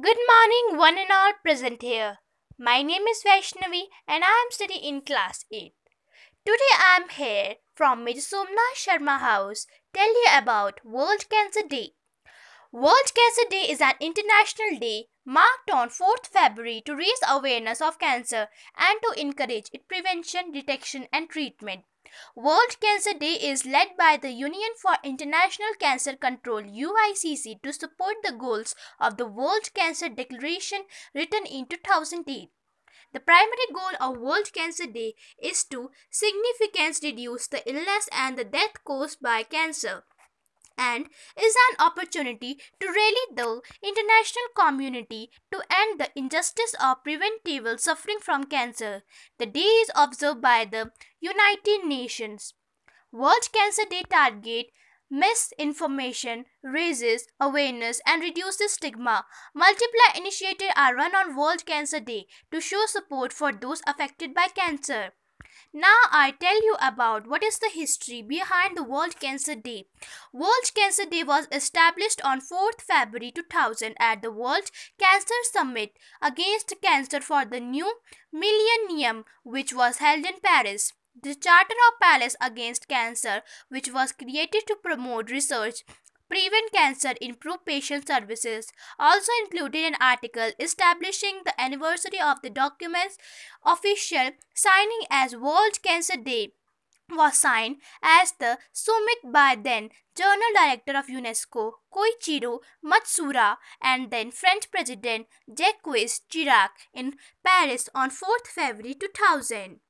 Good morning, one and all present here. My name is Vaishnavi and I am studying in class 8. Today I am here from Somnath Sharma House tell you about World Cancer Day. World Cancer Day is an international day marked on 4th February to raise awareness of cancer and to encourage its prevention, detection and treatment. World Cancer Day is led by the Union for International Cancer Control UICC to support the goals of the World Cancer Declaration written in 2008. The primary goal of World Cancer Day is to significantly reduce the illness and the death caused by cancer and is an opportunity to rally the international community to end the injustice of preventable suffering from cancer. The day is observed by the United Nations. World Cancer Day target misinformation, raises awareness and reduces stigma. Multiple initiatives are run on World Cancer Day to show support for those affected by cancer. Now I tell you about what is the history behind the World Cancer Day. World Cancer Day was established on 4th February 2000 at the World Cancer Summit against cancer for the new millennium which was held in Paris. The Charter of Paris Against Cancer, which was created to promote research prevent cancer, improve patient services. Also included an article establishing the anniversary of the document's official signing as World Cancer Day was signed as the summit by then General Director of UNESCO Koichiro Matsuura and then French President Jacques Chirac in Paris on 4th February 2000.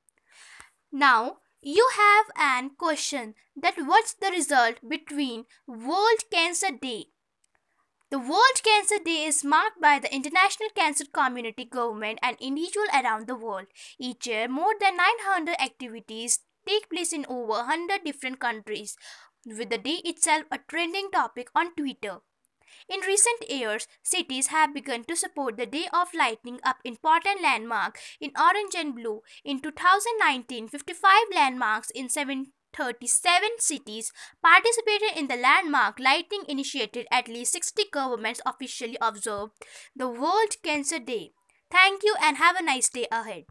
Now, you have an question that what's the result between World Cancer Day? The World Cancer Day is marked by the international cancer community, government, and individual around the world. Each year, more than 900 activities take place in over 100 different countries, with the day itself a trending topic on Twitter. In recent years, cities have begun to support the Day of Lighting up important landmarks in orange and blue. In 2019, 55 landmarks in 737 cities participated in the landmark lighting initiative. At least 60 governments officially observed the World Cancer Day. Thank you and have a nice day ahead.